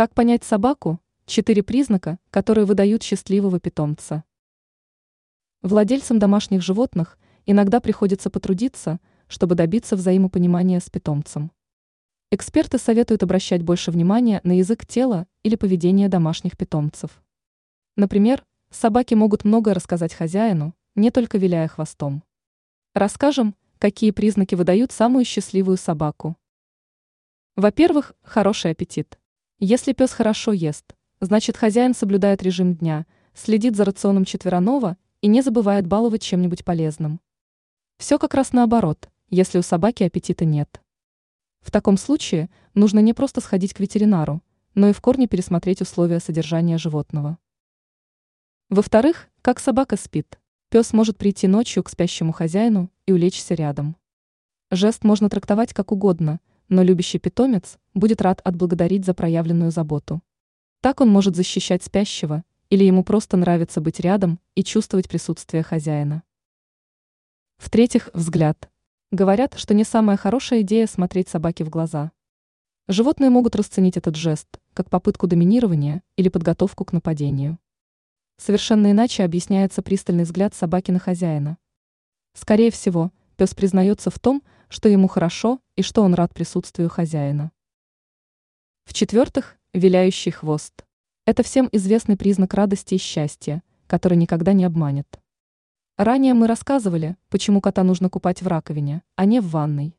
Как понять собаку? Четыре признака, которые выдают счастливого питомца. Владельцам домашних животных иногда приходится потрудиться, чтобы добиться взаимопонимания с питомцем. Эксперты советуют обращать больше внимания на язык тела или поведение домашних питомцев. Например, собаки могут многое рассказать хозяину, не только виляя хвостом. Расскажем, какие признаки выдают самую счастливую собаку. Во-первых, хороший аппетит. Если пес хорошо ест, значит хозяин соблюдает режим дня, следит за рационом четверонова и не забывает баловать чем-нибудь полезным. Все как раз наоборот, если у собаки аппетита нет. В таком случае нужно не просто сходить к ветеринару, но и в корне пересмотреть условия содержания животного. Во-вторых, как собака спит. Пес может прийти ночью к спящему хозяину и улечься рядом. Жест можно трактовать как угодно, но любящий питомец будет рад отблагодарить за проявленную заботу. Так он может защищать спящего, или ему просто нравится быть рядом и чувствовать присутствие хозяина. В-третьих, взгляд. Говорят, что не самая хорошая идея смотреть собаке в глаза. Животные могут расценить этот жест как попытку доминирования или подготовку к нападению. Совершенно иначе объясняется пристальный взгляд собаки на хозяина. Скорее всего, пес признается в том, что ему хорошо и что он рад присутствию хозяина. В-четвертых, виляющий хвост. Это всем известный признак радости и счастья, который никогда не обманет. Ранее мы рассказывали, почему кота нужно купать в раковине, а не в ванной.